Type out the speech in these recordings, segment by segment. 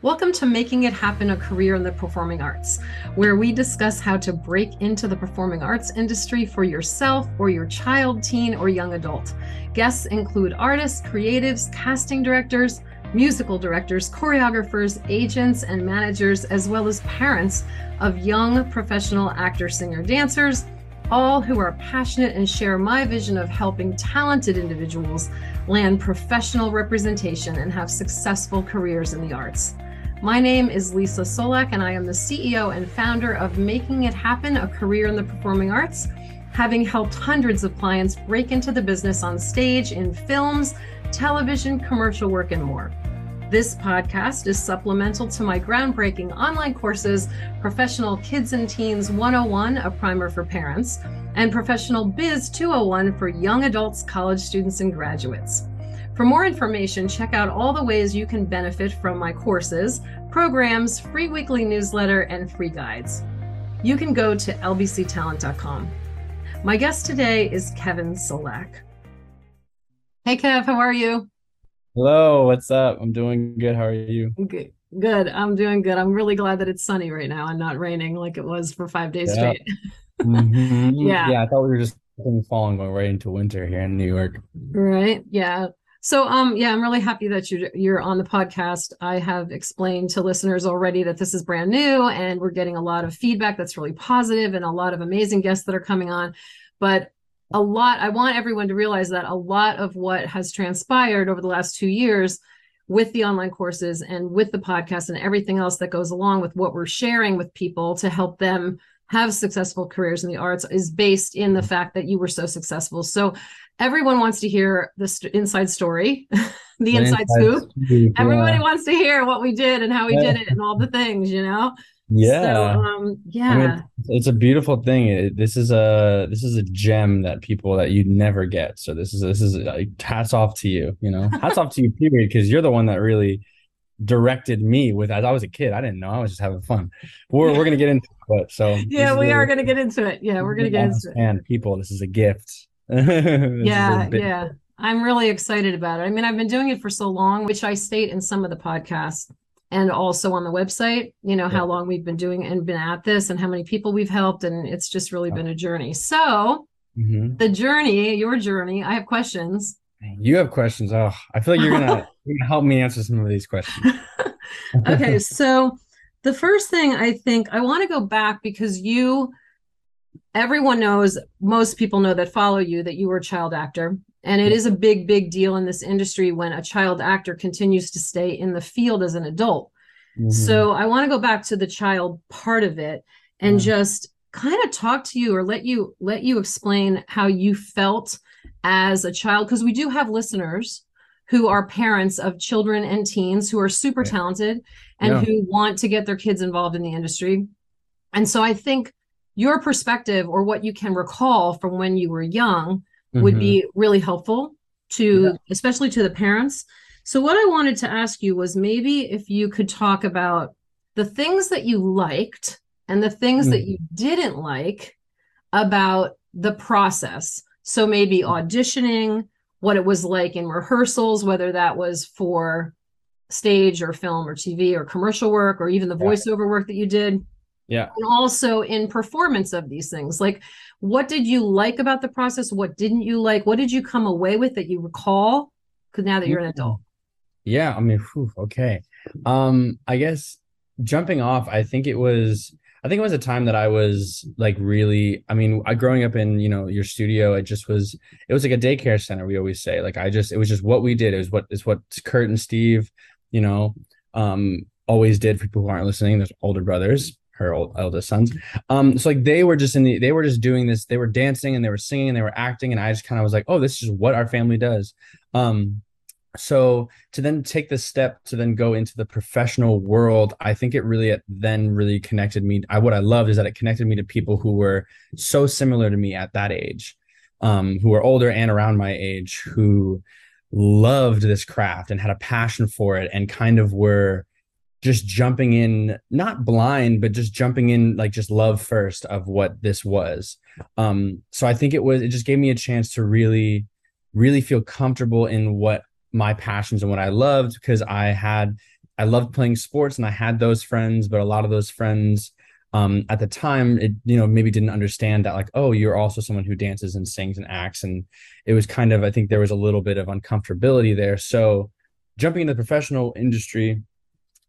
Welcome to Making It Happen a Career in the Performing Arts, where we discuss how to break into the performing arts industry for yourself or your child, teen, or young adult. Guests include artists, creatives, casting directors, musical directors, choreographers, agents, and managers, as well as parents of young professional actor, singer, dancers, all who are passionate and share my vision of helping talented individuals land professional representation and have successful careers in the arts. My name is Leesa Csolak, and I am the CEO and founder of Making It Happen, a career in the performing arts, having helped hundreds of clients break into the business on stage, in films, television, commercial work, and more. This podcast is supplemental to my groundbreaking online courses, Professional Kids and Teens 101, a primer for parents, and Professional Biz 201 for young adults, college students, and graduates. For more information, check out all the ways you can benefit from my courses, programs, free weekly newsletter, and free guides. You can go to lbctalent.com. My guest today is Kevin Csolak. Hey, Kev, how are you? Hello, what's up? I'm doing good. How are you? Good. Good. I'm doing good. I'm really glad that it's sunny right now and not raining like it was for five days Yeah. straight. Mhm. Yeah. Yeah, I thought we were just in fall and going right into winter here in New York. Right. Yeah. So um yeah, I'm really happy that you you're on the podcast. I have explained to listeners already that this is brand new and we're getting a lot of feedback that's really positive and a lot of amazing guests that are coming on. But a lot I want everyone to realize that a lot of what has transpired over the last 2 years with the online courses and with the podcast and everything else that goes along with what we're sharing with people to help them have successful careers in the arts is based in the fact that you were so successful. So everyone wants to hear the st- inside story, the inside scoop. scoop, Everybody Yeah. wants to hear what we did and how we did it and all the things, you know? Yeah. So, um, yeah. I mean, it's a beautiful thing. It, this is a this is a gem that people that you'd never get. So this is this is like hats off to you. You know, hats off to you, period, because you're the one that really directed me with as I was a kid. I didn't know. I was just having fun. We're we're gonna get into it. So yeah, we are to get into it. Yeah, we're to get into it. And people, this is a gift. Yeah yeah i'm really excited about it i mean i've been doing it for so long which i state in some of the podcasts and also on the website you know how long we've been doing and been at this and how many people we've helped and it's just really been a journey so Mhm. the journey your journey i have questions You have questions. Oh, I feel like you're gonna help me answer some of these questions. okay so the first thing i think i want to go back because you everyone knows most people know that follow you that you were a child actor and it is a big big deal in this industry when a child actor continues to stay in the field as an adult Mhm. so i want to go back to the child part of it and Yeah. just kind of talk to you or let you let you explain how you felt as a child because we do have listeners who are parents of children and teens who are super Yeah. talented and Yeah. who want to get their kids involved in the industry and so i think your perspective or what you can recall from when you were young would Mhm. be really helpful to Yeah. especially to the parents so what i wanted to ask you was maybe if you could talk about the things that you liked and the things that Mhm. you didn't like about the process so maybe auditioning what it was like in rehearsals whether that was for stage or film or tv or commercial work or even the Yeah. voiceover work that you did Yeah. and also in performance of these things like what did you like about the process what didn't you like what did you come away with that you recall because now that you're an adult Yeah, I mean, whew, okay. Um, I guess jumping off, I think it was I think it was a time that I was like really, I mean, I growing up in, you know, your studio, it just was it was like a daycare center, we always say. Like I just it was just what we did. It was what is what Kurt and Steve, you know, um always did for people who aren't listening. There's older brothers, her old eldest sons. Um, so like they were just in the they were just doing this, they were dancing and they were singing and they were acting, and I just kind of was like, oh, this is what our family does. Um so to then take the step to then go into the professional world i think it really then really connected me i what i loved is that it connected me to people who were so similar to me at that age um who were older and around my age who loved this craft and had a passion for it and kind of were just jumping in not blind but just jumping in like just love first of what this was. Um so i think it was it just gave me a chance to really really feel comfortable in what my passions and what I loved because I had I loved playing sports and I had those friends, but a lot of those friends um, at the time, it you know maybe didn't understand that like oh you're also someone who dances and sings and acts, and it was kind of I think there was a little bit of uncomfortability there. So jumping into the professional industry,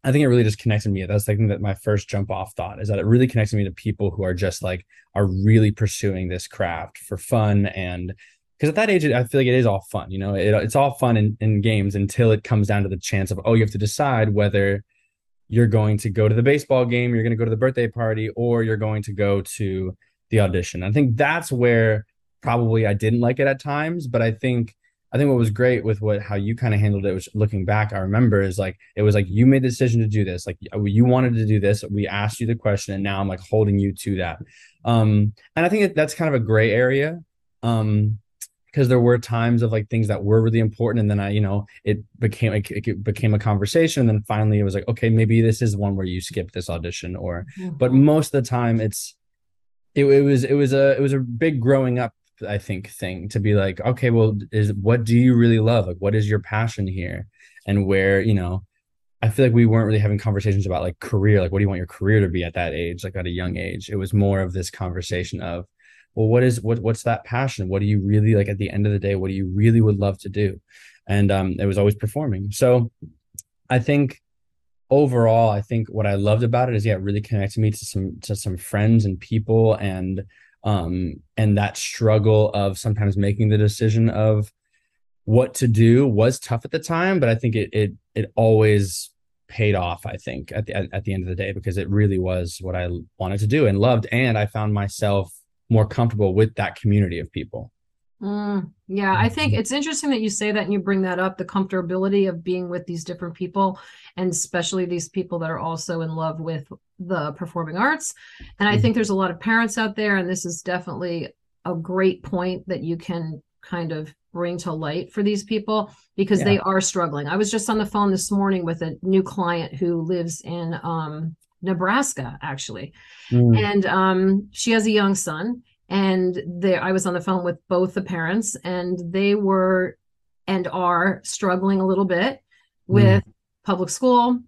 I think it really just connected me. That's the thing that my first jump off thought is that it really connects me to people who are just like are really pursuing this craft for fun and because at that age I feel like it is all fun. You know, it, it's all fun in, in games until it comes down to the chance of oh you have to decide whether you're going to go to the baseball game, you're going to go to the birthday party, or you're going to go to the audition. I think that's where probably I didn't like it at times, but I think I think what was great with what how you kind of handled it was looking back. I remember is like it was like you made the decision to do this, like you wanted to do this. We asked you the question, and now I'm like holding you to that. Um, and I think that's kind of a gray area. Um, because there were times of like things that were really important and then i you know it became it, it became a conversation and then finally it was like okay maybe this is one where you skip this audition or mm-hmm. but most of the time it's it, it was it was a it was a big growing up i think thing to be like okay well is what do you really love? Like what is your passion here? And where you know i feel like we weren't really having conversations about like career like what do you want your career to be at that age like at a young age? It was more of this conversation of well what is what what's that passion? What do you really like at the end of the day what do you really would love to do? And um it was always performing. So i think overall i think what i loved about it is yeah it really connected me to some to some friends and people and um and that struggle of sometimes making the decision of what to do was tough at the time but i think it it it always paid off i think at the at, at the end of the day because it really was what i wanted to do and loved. And i found myself more comfortable with that community of people. Mm, yeah, I think it's interesting that you say that and you bring that up the comfortability of being with these different people, and especially these people that are also in love with the performing arts. And I mm-hmm. think there's a lot of parents out there, and this is definitely a great point that you can kind of bring to light for these people because yeah. they are struggling. I was just on the phone this morning with a new client who lives in um, Nebraska, actually. Mm. And um, she has a young son. And there, I was on the phone with both the parents, and they were and are struggling a little bit mm. with mm. public school,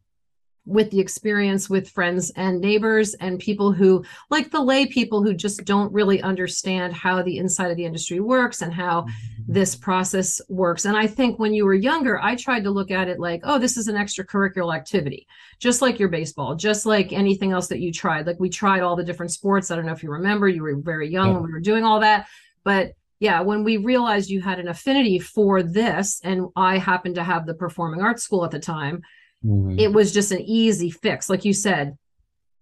with the experience with friends and neighbors and people who like the lay people who just don't really understand how the inside of the industry works and how mm-hmm. this process works and i think when you were younger i tried to look at it like oh this is an extracurricular activity just like your baseball just like anything else that you tried like we tried all the different sports i don't know if you remember you were very young yeah. when we were doing all that but yeah, when we realized you had an affinity for this, and I happened to have the performing arts school at the time, Mm-hmm. It was just an easy fix. Like you said,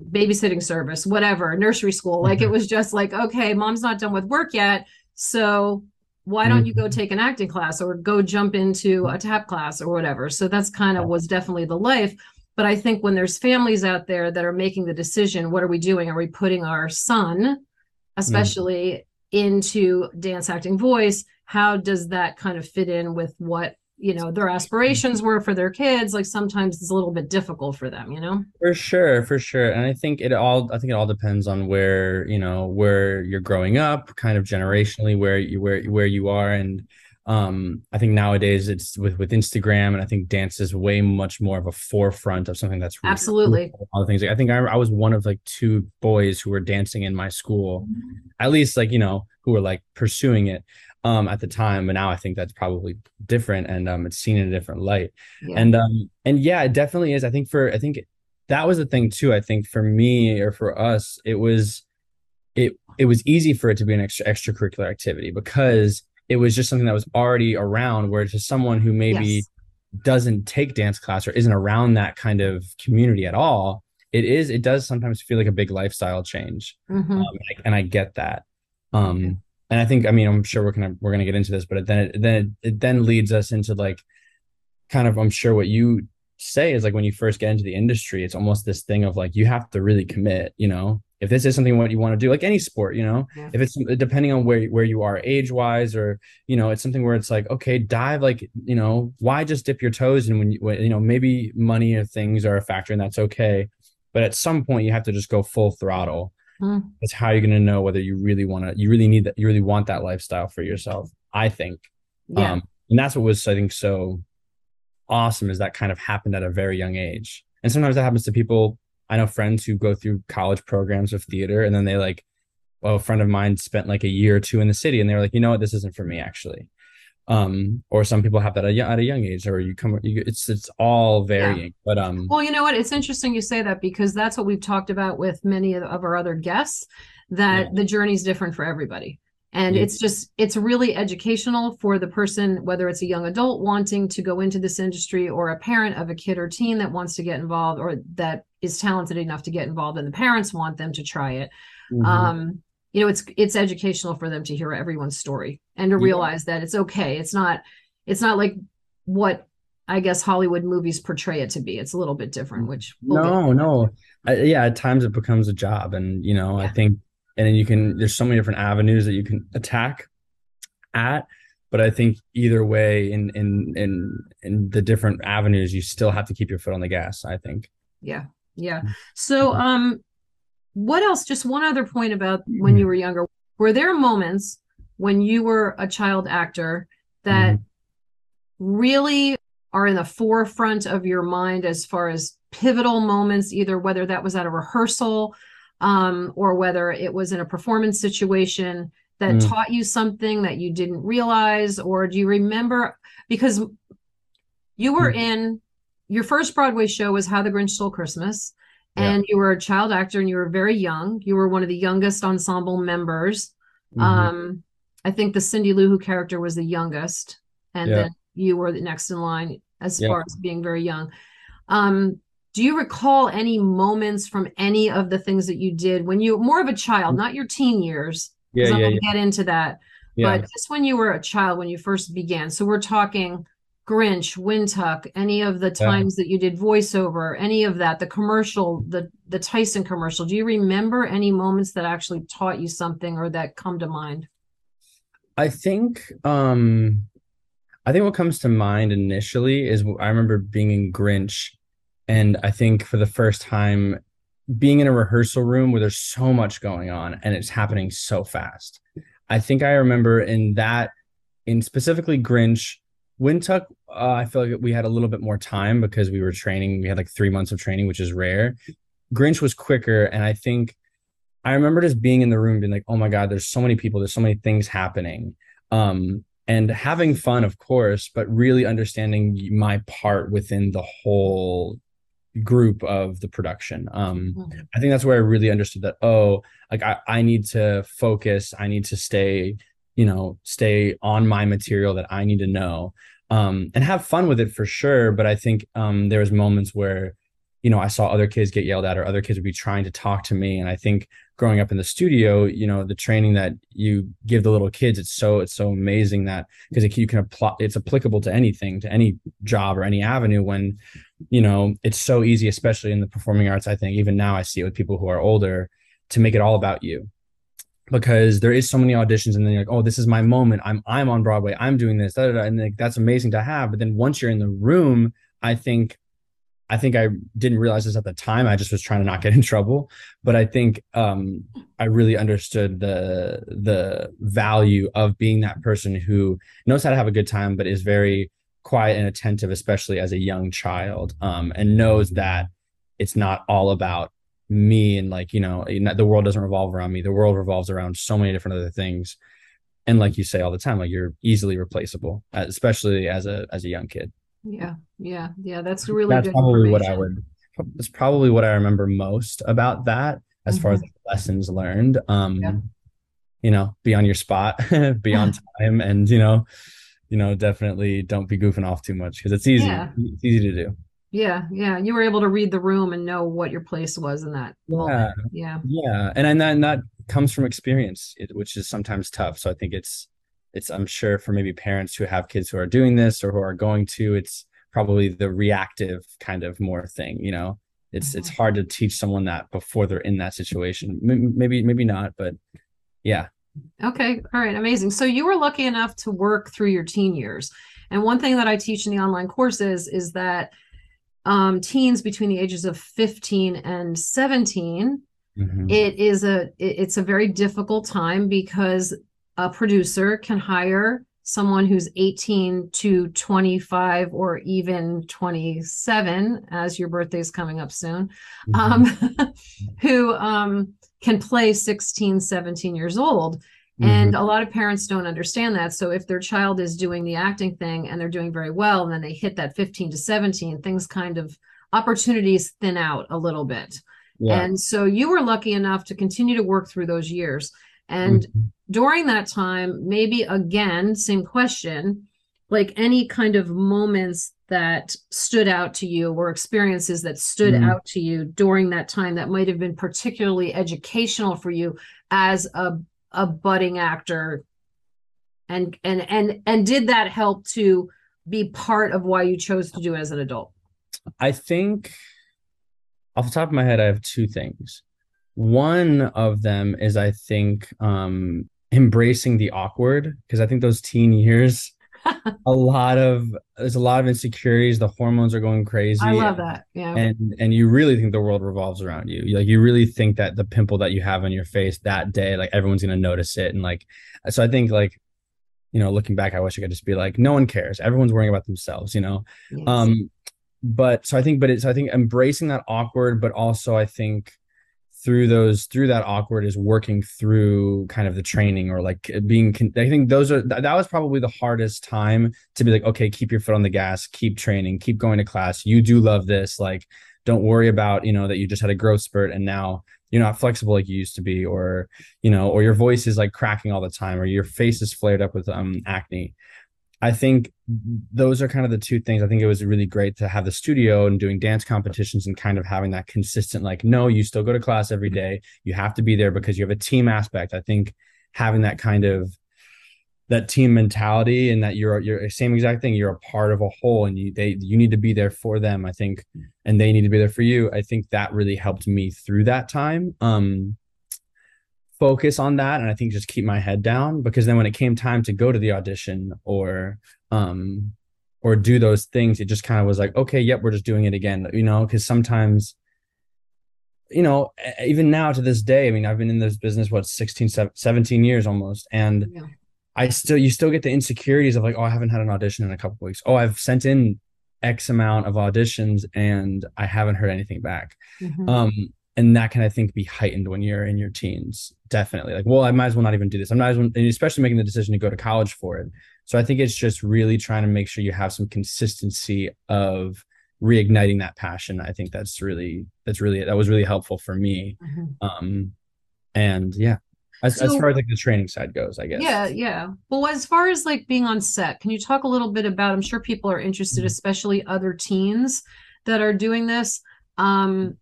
babysitting service, whatever, nursery school. Like it mm-hmm. was just like, okay, mom's not done with work yet. So why don't you go mm-hmm. take an acting class or go jump into a tap class or whatever? So that's kind of was definitely the life. But I think when there's families out there that are making the decision, what are we doing? Are we putting our son, especially mm. into dance acting voice? How does that kind of fit in with what you know their aspirations were for their kids like sometimes it's a little bit difficult for them you know? For sure for sure and i think it all i think it all depends on where you know where you're growing up kind of generationally where you where where you are and um i think nowadays it's with with instagram and i think dance is way much more of a forefront of something that's really absolutely. cool. all the things i think I, I was one of like two boys who were dancing in my school at least like you know who were like pursuing it um at the time but now i think that's probably different and um it's seen in a different light yeah. and um and yeah it definitely is i think for i think that was the thing too i think for me or for us it was it it was easy for it to be an extra extracurricular activity because it was just something that was already around where to someone who maybe yes. doesn't take dance class or isn't around that kind of community at all it is it does sometimes feel like a big lifestyle change mm-hmm. um, and, I, and, I, get that um and I think I mean I'm sure we're gonna we're gonna get into this, but then it, then it, it then leads us into like kind of I'm sure what you say is like when you first get into the industry, it's almost this thing of like you have to really commit. You know, if this is something what you want to do, like any sport, you know, yeah. if it's depending on where where you are age wise, or you know, it's something where it's like okay, dive like you know, why just dip your toes and when you when, you know maybe money or things are a factor and that's okay, but at some point you have to just go full throttle mm. it's how you're going to know whether you really want to you really need that you really want that lifestyle for yourself i think yeah. um and that's what was i think so awesome is that kind of happened at a very young age. And sometimes that happens to people. I know friends who go through college programs of theater and then they like, well, a friend of mine spent like a year or two in the city and they were like, you know what, this isn't for me actually. Um, or some people have that at a, at a young age, or you come, you, it's it's all varying. Yeah. But um, well, you know what? It's interesting you say that because that's what we've talked about with many of our other guests. That yeah. the journey is different for everybody and yeah. it's just it's really educational for the person whether it's a young adult wanting to go into this industry or a parent of a kid or teen that wants to get involved or that is talented enough to get involved and the parents want them to try it mm-hmm. um you know it's it's educational for them to hear everyone's story and to realize yeah. that it's okay. It's not it's not like what i guess hollywood movies portray it to be. It's a little bit different which no no. I, yeah at times it becomes a job and you know yeah. i think and then you can there's so many different avenues that you can attack at but i think either way in in in in the different avenues you still have to keep your foot on the gas i think. Yeah yeah. So um what else just one other point about when you were younger were there moments when you were a child actor that mm-hmm. really are in the forefront of your mind as far as pivotal moments either whether that was at a rehearsal um, or whether it was in a performance situation that mm. taught you something that you didn't realize or do you remember because you were mm. in your first broadway show was how the grinch stole christmas and yeah. you were a child actor and you were very young you were one of the youngest ensemble members mm-hmm. um, i think the cindy lou who character was the youngest and yeah. then you were the next in line as yeah. far as being very young um, do you recall any moments from any of the things that you did when you more of a child, not your teen years? Yeah, I'm yeah, yeah. get into that. But just when you were a child, when you first began. So we're talking Grinch, Wintuk, any of the times yeah. that you did voiceover, any of that, the commercial, the the Tyson commercial. Do you remember any moments that actually taught you something or that come to mind? I think um I think what comes to mind initially is I remember being in Grinch and I think for the first time, being in a rehearsal room where there's so much going on and it's happening so fast. I think I remember in that, in specifically Grinch, Wintuk, uh, I feel like we had a little bit more time because we were training. We had like three months of training, which is rare. Grinch was quicker. And I think I remember just being in the room being like, oh my God, there's so many people, there's so many things happening. Um, and having fun, of course, but really understanding my part within the whole group of the production. Um, mm-hmm. I think that's where I really understood that, oh, like I, I need to focus, I need to stay, you know, stay on my material that I need to know. Um, and have fun with it for sure. But I think um there was moments where, you know, I saw other kids get yelled at or other kids would be trying to talk to me. And I think growing up in the studio, you know, the training that you give the little kids, it's so it's so amazing that because you can apply it's applicable to anything, to any job or any avenue when, you know, it's so easy, especially in the performing arts. I think even now I see it with people who are older to make it all about you. Because there is so many auditions, and then you're like, "Oh, this is my moment. I'm I'm on Broadway. I'm doing this." Da, da, da. And like, that's amazing to have. But then once you're in the room, I think I think I didn't realize this at the time. I just was trying to not get in trouble. But I think um, I really understood the the value of being that person who knows how to have a good time, but is very quiet and attentive, especially as a young child, um, and knows that it's not all about me and like you know the world doesn't revolve around me. The world revolves around so many different other things. And like you say all the time, like you're easily replaceable, especially as a as a young kid. Yeah, yeah, yeah. That's really that's probably what I would. That's probably what I remember most about that, as mm-hmm. far as mm-hmm. lessons learned. Um, yeah. you know, be on your spot, be on time, and you know, you know, definitely don't be goofing off too much because it's easy. Yeah. It's easy to do. Yeah, yeah. You were able to read the room and know what your place was in that. Yeah, moment. yeah, yeah. And and then that comes from experience, which is sometimes tough. So I think it's it's i'm sure for maybe parents who have kids who are doing this or who are going to it's probably the reactive kind of more thing you know it's it's mm-hmm. hard to teach someone that before they're in that situation maybe maybe not but yeah okay all right amazing so you were lucky enough to work through your teen years and one thing that i teach in the online courses is that um, teens between the ages of 15 and 17 mm-hmm. it is a it's a very difficult time because a producer can hire someone who's 18 to 25 or even 27 as your birthday's coming up soon mm-hmm. um, who um, can play 16 17 years old mm-hmm. and a lot of parents don't understand that so if their child is doing the acting thing and they're doing very well and then they hit that 15 to 17 things kind of opportunities thin out a little bit yeah. and so you were lucky enough to continue to work through those years and mm-hmm. during that time, maybe again, same question, like any kind of moments that stood out to you or experiences that stood mm-hmm. out to you during that time that might have been particularly educational for you as a, a budding actor and and and and did that help to be part of why you chose to do it as an adult? I think off the top of my head i have two things. One of them is, I think, um, embracing the awkward because I think those teen years, a lot of there's a lot of insecurities. The hormones are going crazy. I love that. Yeah. And and you really think the world revolves around you. Like you really think that the pimple that you have on your face that day, like everyone's gonna notice it. And like, so I think like you know, looking back, I wish I could just be like, no one cares. Everyone's worrying about themselves, you know? Yes. Um, but so I think, but it's, I think embracing that awkward, but also I think through those through that awkward is working through kind of the training or like being i think those are that was probably the hardest time to be like okay keep your foot on the gas keep training keep going to class. You do love this. Like don't worry about you know that you just had a growth spurt and now you're not flexible like you used to be or you know or your voice is like cracking all the time or your face is flared up with um acne I think those are kind of the two things. I think it was really great to have the studio and doing dance competitions and kind of having that consistent, like, no, you still go to class every day. You have to be there because you have a team aspect. I think having that kind of that team mentality and that you're you're same exact thing. You're a part of a whole and you they you need to be there for them, I think, and they need to be there for you. I think that really helped me through that time. Um focus on that and I think just keep my head down because then when it came time to go to the audition or um or do those things, it just kind of was like, okay, yep, we're just doing it again, you know, because sometimes you know, even now to this day, I mean, I've been in this business what 16 17 years almost and yeah. I still you still get the insecurities of like, oh, I haven't had an audition in a couple weeks. Oh, I've sent in X amount of auditions and I haven't heard anything back. Mm-hmm. Um, and that can I think be heightened when you're in your teens. Definitely, like, well, I might as well not even do this. I'm not as well, and especially making the decision to go to college for it. So I think it's just really trying to make sure you have some consistency of reigniting that passion. I think that's really that's really that was really helpful for me. Mm-hmm. Um, and yeah, as, so, as far as like the training side goes, I guess. Yeah, yeah. Well, as far as like being on set, can you talk a little bit about? I'm sure people are interested, mm-hmm. especially other teens that are doing this. Um,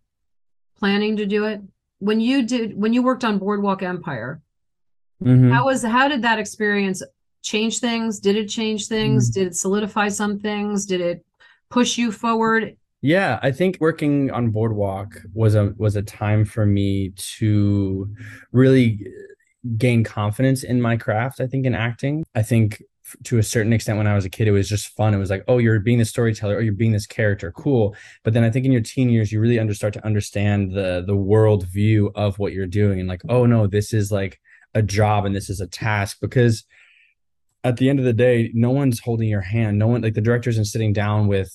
planning to do it. When you did when you worked on boardwalk empire mm-hmm. how was how did that experience change things? Did it change things? Mm-hmm. did it solidify some things? Did it push you forward? Yeah i think working on boardwalk was a was a time for me to really gain confidence in my craft i think in acting. I think to a certain extent when I was a kid, it was just fun. It was like, oh, you're being the storyteller, or you're being this character, cool. But then I think in your teen years, you really under start to understand the the world view of what you're doing, and like, oh no, this is like a job and this is a task because at the end of the day, no one's holding your hand. No one like the director isn't sitting down with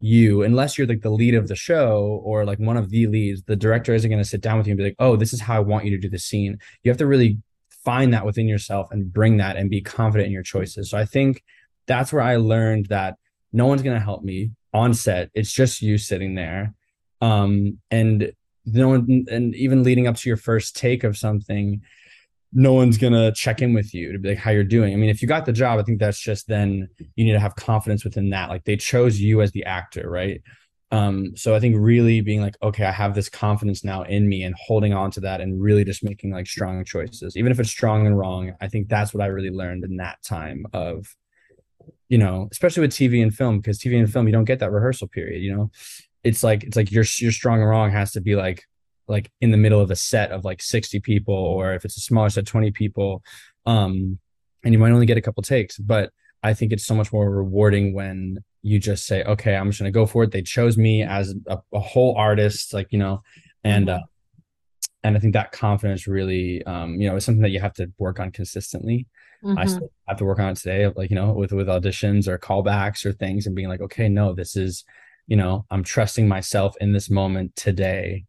you unless you're like the lead of the show or like one of the leads the director isn't going to sit down with you and be like oh this is how i want you to do the scene you have to really find that within yourself and bring that and be confident in your choices. So I think that's where I learned that no one's going to help me on set. It's just you sitting there. Um, and no one, and even leading up to your first take of something, no one's gonna check in with you to be like how you're doing. I mean, if you got the job, I think that's just then you need to have confidence within that. Like they chose you as the actor, right? Um, so I think really being like, okay, I have this confidence now in me and holding on to that and really just making like strong choices, even if it's strong and wrong. I think that's what I really learned in that time of, you know, especially with TV and film, because TV and film, you don't get that rehearsal period, you know, it's like, it's like your, your strong and wrong has to be like, like in the middle of a set of like 60 people, or if it's a smaller set, 20 people. Um, and you might only get a couple takes, but I think it's so much more rewarding when you just say, okay, I'm just going to go for it. They chose me as a, a whole artist, like, you know, and, mm-hmm. uh, and I think that confidence really, um, you know, is something that you have to work on consistently. mm-hmm. I still have to work on it today, like, you know, with, with auditions or callbacks or things and being like, okay, no, this is, you know, I'm trusting myself in this moment today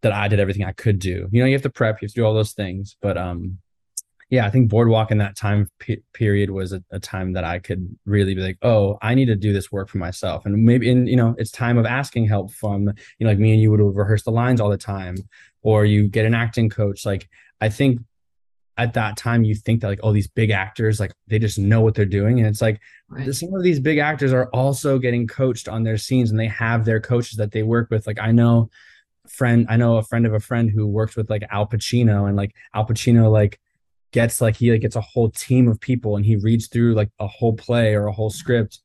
that I did everything I could do. You know, you have to prep, you have to do all those things, but, um, yeah, I think Boardwalk in that time period was a, a, time that I could really be like, oh, I need to do this work for myself. And maybe, in you know, it's time of asking help from, you know, like me and you would rehearse the lines all the time, or you get an acting coach. Like, I think at that time you think that like, oh, these big actors, like they just know what they're doing. And it's like right. some of these big actors are also getting coached on their scenes and they have their coaches that they work with. Like, I know friend, I know a friend of a friend who works with like Al Pacino and like Al Pacino, like, gets like he like gets a whole team of people and he reads through like a whole play or a whole script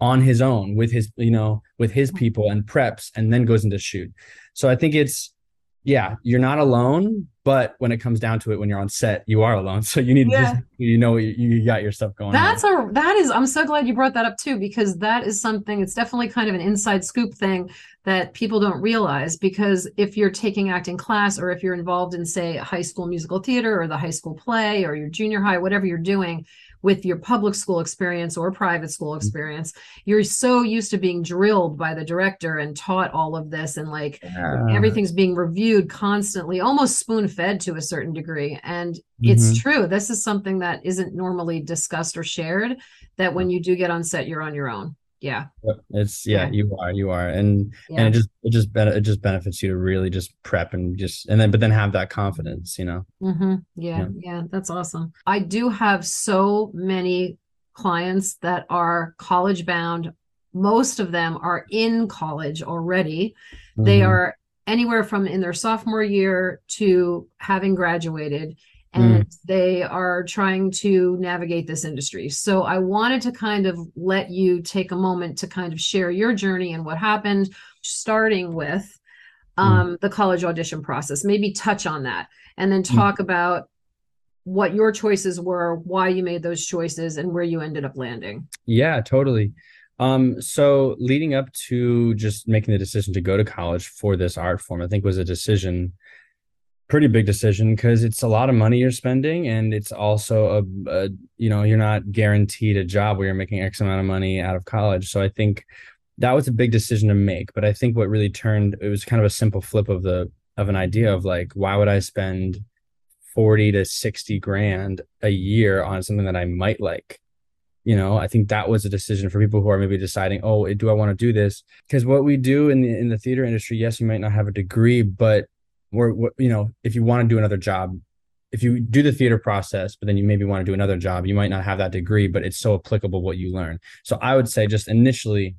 on his own with his you know with his mm-hmm. people and preps and then goes into shoot. So i think it's yeah you're not alone but when it comes down to it when you're on set you are alone so you need yeah. to just, you know you, you, got your stuff going that's on. a that is i'm so glad you brought that up too because that is something it's definitely kind of an inside scoop thing that people don't realize because if you're taking acting class or if you're involved in say high school musical theater or the high school play or your junior high whatever you're doing with your public school experience or private school mm-hmm. experience you're so used to being drilled by the director and taught all of this and like yeah. everything's being reviewed constantly almost spoon fed to a certain degree and mm-hmm. it's true this is something that isn't normally discussed or shared that when you do get on set you're on your own yeah. It's yeah, yeah, you are you are and yeah. and it just it just better it just benefits you to really just prep and just and then but then have that confidence you know? Mm-hmm. yeah, yeah. yeah that's awesome. I do have so many clients that are college bound. Most of them are in college already. Mm-hmm. they are anywhere from in their sophomore year to having graduated and mm. they are trying to navigate this industry. So I wanted to kind of let you take a moment to kind of share your journey and what happened, starting with mm. um, mm. the college audition process. Maybe touch on that and then mm. talk mm. about what your choices were, why you made those choices, and where you ended up landing. Yeah, totally. Um, so leading up to just making the decision to go to college for this art form, I think was a decision pretty big decision because it's a lot of money you're spending and it's also a, a, you know you're not guaranteed a job where you're making x amount of money out of college. So i think that was a big decision to make but i think what really turned it was kind of a simple flip of the of an idea of like why would i spend 40 to 60 grand a year on something that i might like? You know i think that was a decision for people who are maybe deciding oh do i want to do this? Because what we do in the in the theater industry yes you might not have a degree but or you know if you want to do another job if you do the theater process but then you maybe want to do another job you might not have that degree but it's so applicable what you learn. So i would say just initially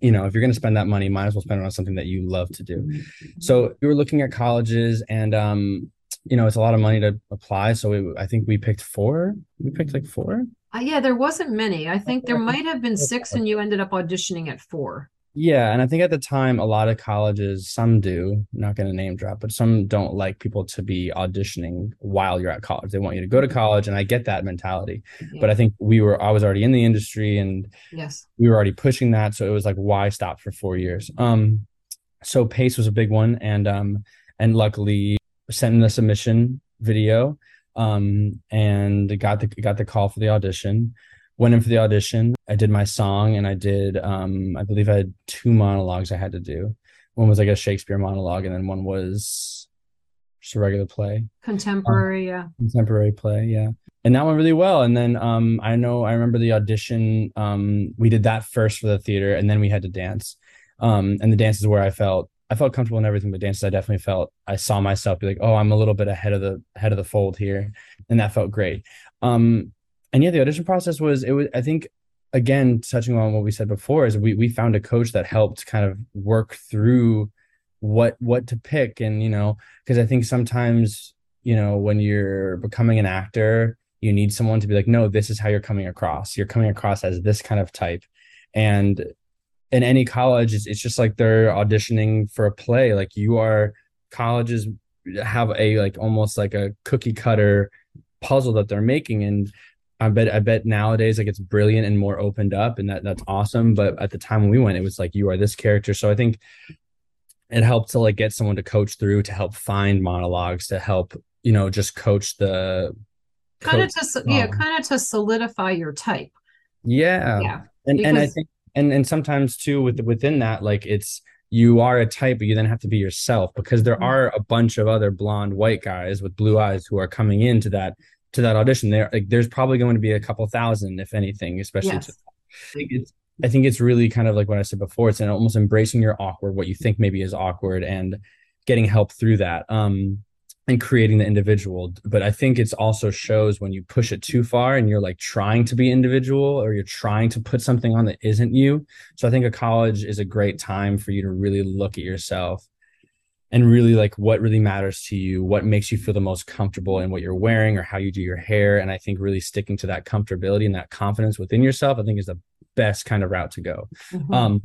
you know if you're going to spend that money might as well spend it on something that you love to do. So we were looking at colleges and um you know it's a lot of money to apply. So we, i think we picked four we picked like four? Uh, yeah there wasn't many. I think there might have been six and you ended up auditioning at four yeah, and I think at the time a lot of colleges, some do, not going to name drop, but some don't like people to be auditioning while you're at college. They want you to go to college, and I get that mentality. Yeah. But I think we were I was already in the industry and yes. We were already pushing that, so it was like why stop for 4 years. Um so pace was a big one and um and luckily sent in the submission video um and got the got the call for the audition went in for the audition. I did my song and I did um I believe I had two monologues I had to do. One was like a Shakespeare monologue and then one was just a regular play. Contemporary, um, yeah. Contemporary play, yeah. And that went really well. And then um I know I remember the audition um we did that first for the theater and then we had to dance. Um and the dance is where I felt I felt comfortable in everything, but dances I definitely felt I saw myself be like, oh, I'm a little bit ahead of the head of the fold here, and that felt great. Um, and yeah, the audition process was it was I think again touching on what we said before is we we found a coach that helped kind of work through what what to pick. And you know because I think sometimes you know when you're becoming an actor you need someone to be like no this is how you're coming across. You're coming across as this kind of type. And in any college it's, it's just like they're auditioning for a play. Like you are colleges have a like almost like a cookie cutter puzzle that they're making. And I bet I bet nowadays like it's brilliant and more opened up and that that's awesome. But at the time when we went, it was like you are this character. So I think it helped to like get someone to coach through to help find monologues to help you know just coach the kind of to yeah kind of to solidify your type yeah yeah and because, and i think and and sometimes too with within that like it's you are a type but you then have to be yourself because there mm-hmm. are a bunch of other blonde white guys with blue eyes who are coming into that to that audition there like there's probably going to be a couple thousand if anything especially yes. to, I think it's I think it's really kind of like what I said before. It's an almost embracing your awkward, what you think maybe is awkward, and getting help through that. Um, and creating the individual but i think it's also shows when you push it too far and you're like trying to be individual or you're trying to put something on that isn't you so i think a college is a great time for you to really look at yourself and really like what really matters to you what makes you feel the most comfortable in what you're wearing or how you do your hair and i think really sticking to that comfortability and that confidence within yourself i think is the best kind of route to go mm-hmm. um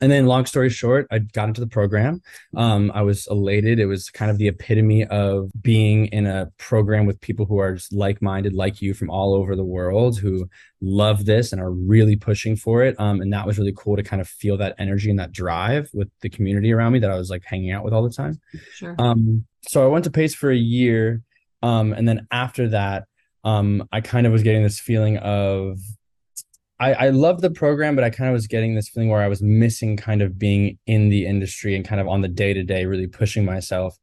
and then long story short i got into the program. Um, i was elated. It was kind of the epitome of being in a program with people who are just like-minded like you from all over the world who love this and are really pushing for it. Um, and that was really cool to kind of feel that energy and that drive with the community around me that i was like hanging out with all the time. Sure. um, so i went to pace for a year. Um, and then after that um, i kind of was getting this feeling of I, I love the program, but I kind of was getting this feeling where I was missing kind of being in the industry and kind of on the day to day, really pushing myself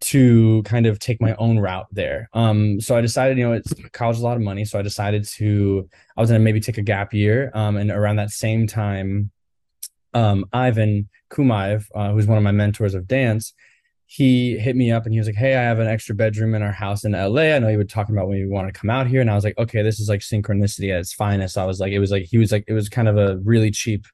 to kind of take my own route there. Um, so I decided, you know, it's college a lot of money, so I decided to I was gonna maybe take a gap year. Um, and around that same time, um, Ivan Koumaev, uh, who's one of my mentors of dance, he hit me up and he was like, Hey, I have an extra bedroom in our house in LA. I know you were talking about when you want to come out here. And I was like, Okay, this is like synchronicity at its finest. I was like, it was like, he was like, it was kind of a really cheap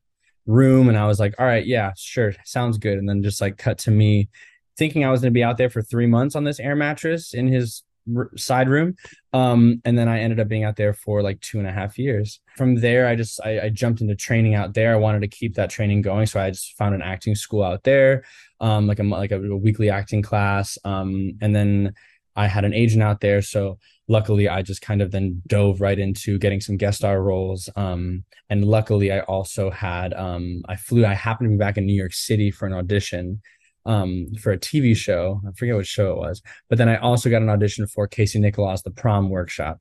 room. And I was like, All right, yeah, sure, sounds good. And then just like cut to me thinking I was going to be out there for three months on this air mattress in his r- side room. Um, and then I ended up being out there for like two and a half years. From there, I just I, I jumped into training out there. I wanted to keep that training going, so I just found an acting school out there um, like a like a, a weekly acting class, um, and then I had an agent out there. So luckily, I just kind of then dove right into getting some guest star roles. Um, and luckily, I also had um, I flew. I happened to be back in New York City for an audition um, for a TV show. I forget what show it was, but then I also got an audition for Casey Nicholaw's The Prom Workshop.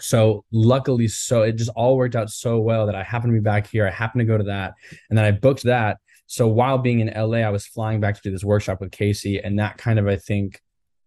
So luckily, so it just all worked out so well that I happened to be back here. I happened to go to that, and then I booked that. So while being in LA, I was flying back to do this workshop with Casey, and that kind of I think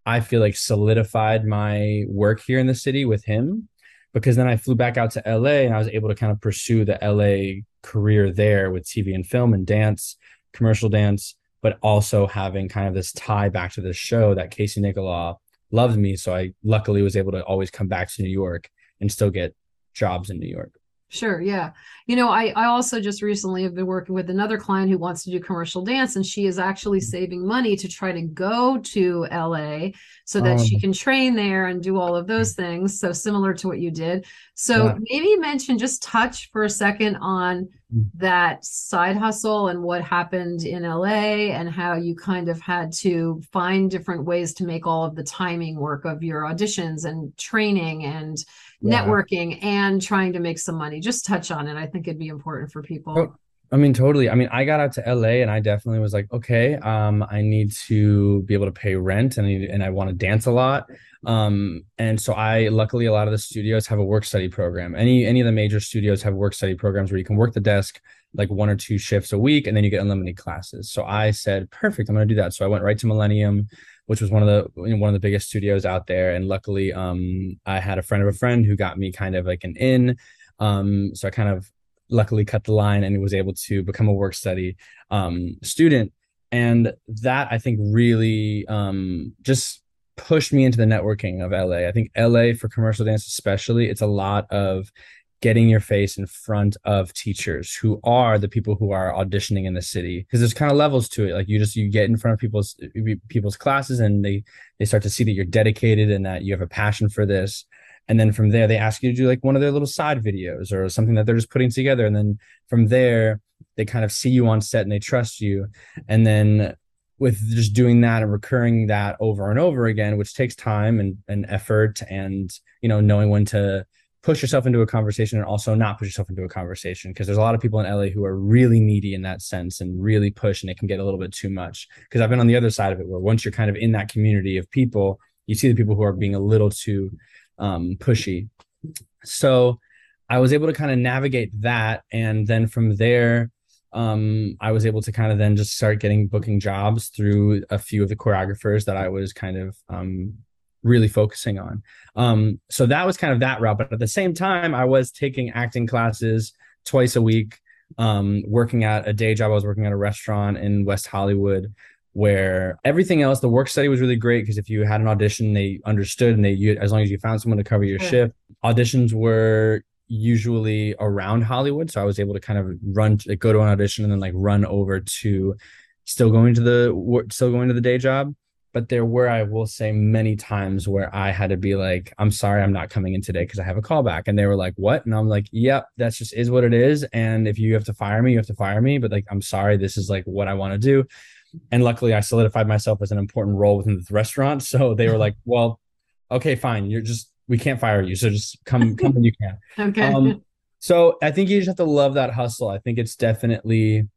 I feel like solidified my work here in the city with him because then I flew back out to LA and I was able to kind of pursue the LA career there with TV and film and dance, commercial dance, but also having kind of this tie back to this show that Casey Nicholaw loved me. So I luckily was able to always come back to New York and still get jobs in New York. Sure. Yeah. You know, I, I also just recently have been working with another client who wants to do commercial dance, and she is actually mm. saving money to try to go to LA so that um, she can train there and do all of those things. So, similar to what you did. So, yeah. maybe mention just touch for a second on mm. That side hustle and what happened in LA and how you kind of had to find different ways to make all of the timing work of your auditions and training and yeah. networking and trying to make some money. Just touch on it. I think it'd be important for people. I mean, totally. I mean, I got out to LA and I definitely was like, okay, um, I need to be able to pay rent and I need, and I want to dance a lot. Um, and so I luckily a lot of the studios have a work study program. Any any of the major studios have work study programs where you can work the desk like one or two shifts a week and then you get unlimited classes. So I said, perfect, I'm gonna do that. So I went right to Millennium which was one of the you know, one of the biggest studios out there. And luckily, um, I had a friend of a friend who got me kind of like an in. Um, so I kind of luckily cut the line and was able to become a work study um, student. And that I think really um, just pushed me into the networking of LA. I think LA for commercial dance, especially, it's a lot of getting your face in front of teachers who are the people who are auditioning in the city because there's kind of levels to it like you just you get in front of people's people's classes and they they start to see that you're dedicated and that you have a passion for this and then from there they ask you to do like one of their little side videos or something that they're just putting together. And then from there they kind of see you on set and they trust you. And then with just doing that and recurring that over and over again which takes time and, and effort and you know knowing when to push yourself into a conversation and also not push yourself into a conversation. Because there's a lot of people in LA who are really needy in that sense and really push and it can get a little bit too much. Because I've been on the other side of it where once you're kind of in that community of people you see the people who are being a little too um, pushy. So I was able to kind of navigate that, and then from there, um, I was able to kind of then just start getting booking jobs through a few of the choreographers that I was kind of um, really focusing on. Um, so that was kind of that route. But at the same time, I was taking acting classes twice a week, um, working at a day job. I was working at a restaurant in West Hollywood where everything else, the work study was really great because if you had an audition, they understood and they, you, as long as you found someone to cover your shift, auditions were usually around Hollywood. So I was able to kind of run, like, go to an audition and then like run over to still going to the, still going to the day job. But there were i will say many times where i had to be like i'm sorry i'm not coming in today because i have a callback. And they were like what? And i'm like yep that's just is what it is. And if you have to fire me you have to fire me. But like i'm sorry this is like what i want to do and luckily i solidified myself as an important role within the restaurant. So they were like well okay fine. You're just we can't fire you. So just come come when you can. Okay. Um, so i think you just have to love that hustle. I think it's definitely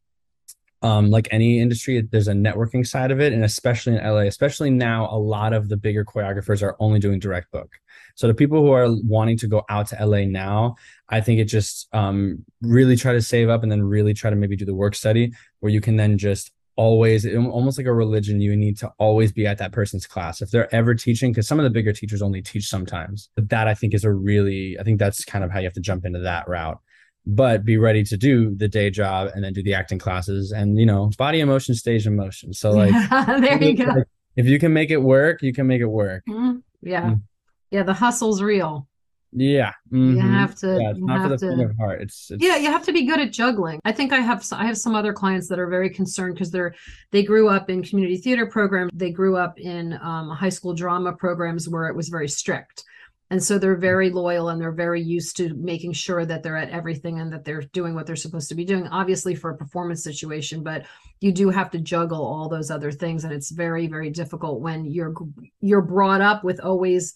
um, like any industry, there's a networking side of it, and especially in LA, especially now, a lot of the bigger choreographers are only doing direct book. So the people who are wanting to go out to LA now, I think it just um, really try to save up and then really try to maybe do the work study where you can then just always almost like a religion you need to always be at that person's class. If they're ever teaching because some of the bigger teachers only teach sometimes but that i think is a really i think that's kind of how you have to jump into that route. But be ready to do the day job and then do the acting classes and you know body emotion stage emotion so like there you go. if you can make it work you can make it work. Mm-hmm. yeah. Mm-hmm. yeah the hustle's real yeah. Mm-hmm. you have to yeah, you have to, heart. It's, it's, yeah you have to be good at juggling. I think i have i have some other clients that are very concerned because they're they grew up in community theater programs they grew up in um, high school drama programs where it was very strict. And so they're very loyal and they're very used to making sure that they're at everything and that they're doing what they're supposed to be doing obviously for a performance situation but you do have to juggle all those other things and it's very very difficult when you're you're brought up with always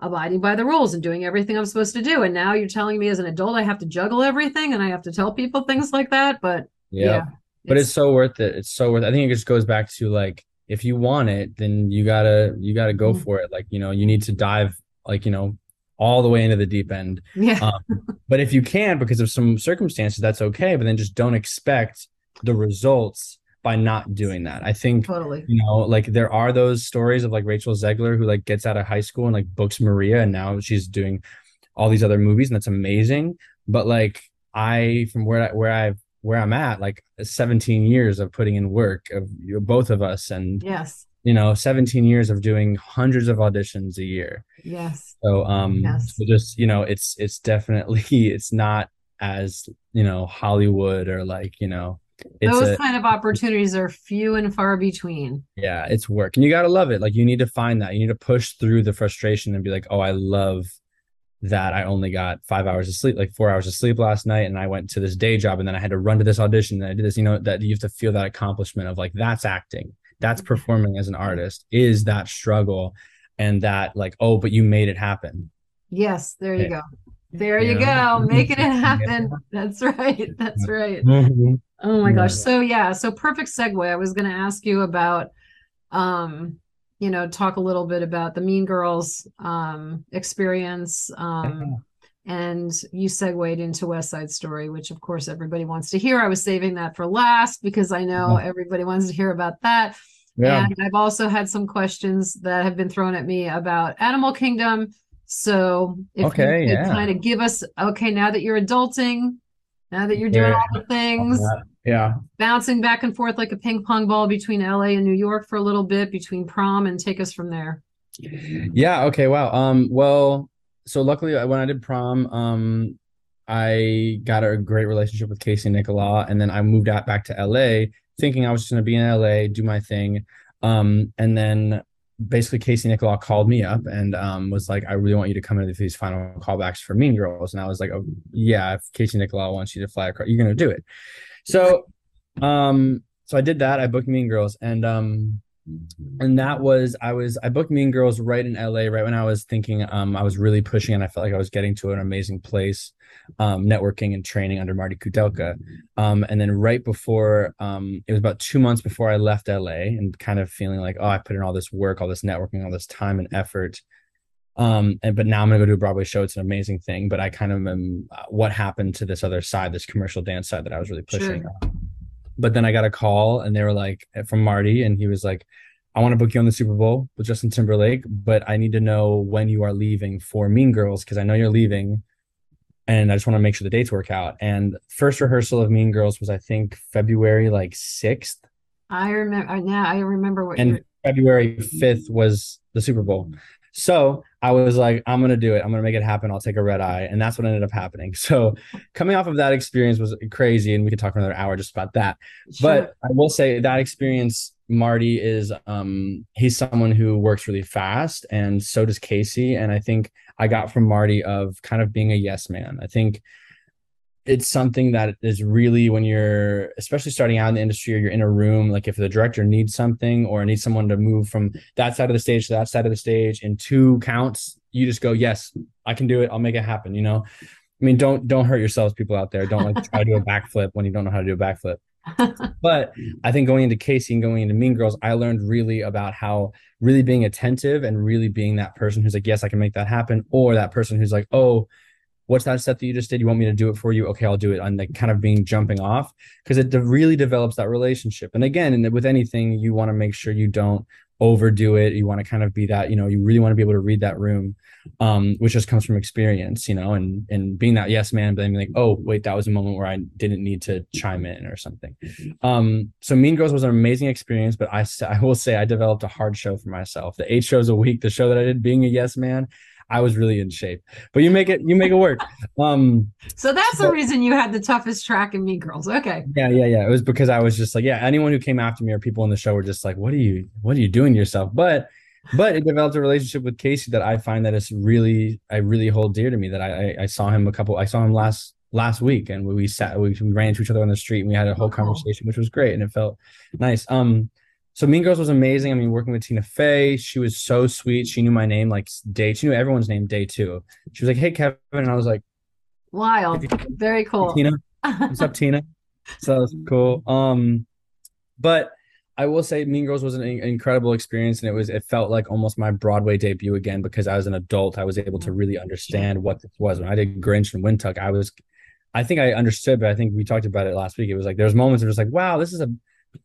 abiding by the rules and doing everything i'm supposed to do and now you're telling me as an adult i have to juggle everything and i have to tell people things like that but yep. yeah but it's, it's so worth it it's so worth it. i think it just goes back to like if you want it then you gotta you gotta go mm-hmm. for it like you know you need to dive like you know all the way into the deep end yeah um, but if you can because of some circumstances that's okay but then just don't expect the results by not doing that. I think totally. you know like there are those stories of like rachel zegler who like gets out of high school and like books maria and now she's doing all these other movies and that's amazing. But like i from where I, where i've where i'm at like 17 years of putting in work of both of us and yes. you know 17 years of doing hundreds of auditions a year. Yes. So um yes. so just you know it's it's definitely it's not as you know hollywood or like you know those a, kind of opportunities are few and far between. Yeah it's work and you got to love it like you need to find that you need to push through the frustration and be like oh i love that i only got five hours of sleep like four hours of sleep last night and i went to this day job and then i had to run to this audition and i did this you know that you have to feel that accomplishment of like that's acting that's performing as an artist is that struggle and that like oh but you made it happen. Yes there you go. There you go making it happen. That's right that's right. Mm-hmm. Oh my gosh so yeah so perfect segue i was going to ask you about um you know talk a little bit about the mean girls um experience um and you segued into West Side Story, which of course everybody wants to hear. I was saving that for last because I know everybody wants to hear about that. Yeah. And I've also had some questions that have been thrown at me about Animal Kingdom. So if okay, you could yeah. kind of give us, okay, now that you're adulting, now that you're doing yeah. all the things, yeah, bouncing back and forth like a ping pong ball between LA and New York for a little bit, between prom, and take us from there. Yeah. Okay. Wow. Um. Well, so luckily uh, when I did prom, um, I got a great relationship with Casey Nicholaw, and then I moved out back to LA, thinking I was just going to be in LA, do my thing, um, and then basically Casey Nicholaw called me up and um, was like, "I really want you to come into these final callbacks for Mean Girls," and I was like, "Oh yeah, if Casey Nicholaw wants you to fly across, you're going to do it." So, um, so I did that. I booked Mean Girls, and um, and that was I was I booked Mean Girls right in LA right when I was thinking um I was really pushing and I felt like I was getting to an amazing place um networking and training under Marty Kudelka um and then right before um it was about 2 months before I left LA and kind of feeling like oh I put in all this work all this networking all this time and effort Um, and but now I'm gonna go do a Broadway show. It's an amazing thing. But I kind of am uh, what happened to this other side, this commercial dance side that I was really pushing. Sure. But then I got a call and they were like eh, from Marty, and he was like, I want to book you on the Super Bowl with Justin Timberlake, but I need to know when you are leaving for Mean Girls because I know you're leaving and I just want to make sure the dates work out. And first rehearsal of Mean Girls was I think February like 6th. I remember uh, now I remember what and February mm-hmm. 5th was the Super Bowl. So I was like, I'm gonna do it. I'm gonna make it happen. I'll take a red eye, and that's what ended up happening. So coming off of that experience was crazy, and we could talk for another hour just about that. Sure. But I will say that experience, Marty is um he's someone who works really fast, and so does Casey. And I think I got from Marty of kind of being a yes man. I think it's something that is really when you're especially starting out in the industry or you're in a room like if the director needs something or needs someone to move from that side of the stage to that side of the stage in two counts you just go yes i can do it. I'll make it happen you know? I mean don't don't hurt yourselves people out there. Don't like try to do a backflip when you don't know how to do a backflip. But i think going into casey and going into mean girls i learned really about how really being attentive and really being that person who's like yes i can make that happen or that person who's like oh what's that step that you just did? You want me to do it for you? Okay, I'll do it. And like kind of being jumping off because it de- really develops that relationship. And again, and with anything, you want to make sure you don't overdo it. You want to kind of be that, you know, you really want to be able to read that room, um, which just comes from experience, you know, and and being that yes man, but then like, oh wait, that was a moment where I didn't need to chime in or something. Um, so Mean Girls was an amazing experience, but I I will say I developed a hard show for myself. The eight shows a week, the show that I did, being a yes man, I was really in shape. But you make it you make it work. Um So that's the reason you had the toughest track in Mean Girls. Okay. Yeah, yeah, yeah. It was because I was just like, yeah, anyone who came after me or people in the show were just like, what are you what are you doing to yourself? But but it developed a relationship with Casey that I find that it's really I really hold dear to me that I I, I saw him a couple I saw him last last week and we sat we, we ran into each other on the street and we had a whole oh, conversation which was great and it felt nice. Um so Mean Girls was amazing. I mean, working with Tina Fey, she was so sweet. She knew my name like day. She knew everyone's name day two. She was like, "Hey, Kevin," and I was like, "Wild, very cool." Tina, what's up, Tina? So that was cool. Um, but I will say, Mean Girls was an incredible experience, and it was it felt like almost my Broadway debut again because I was an adult. I was able to really understand what this was. When I did Grinch and Wintuk, I was, I think I understood, but I think we talked about it last week. It was like there's moments of just like, wow, this is a